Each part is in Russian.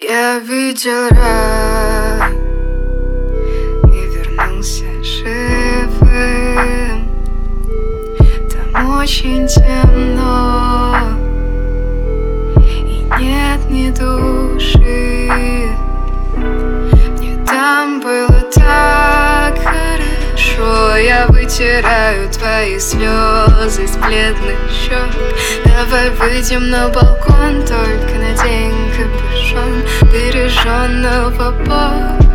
Я видел рай И вернулся живым. Там очень темно И нет ни души. Мне там было так хорошо. Я вытираю твои слезы с бледных щек. Давай выйдем на балкон, только капюшон Береженного Бог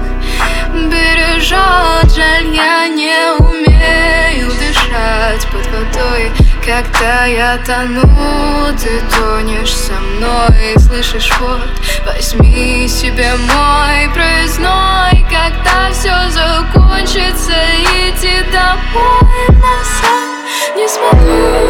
бережет Жаль, я не умею дышать под водой. Когда я тону, ты тонешь со мной. Слышишь, вот, возьми себе мой проездной. Когда все закончится, иди домой назад. Не смогу,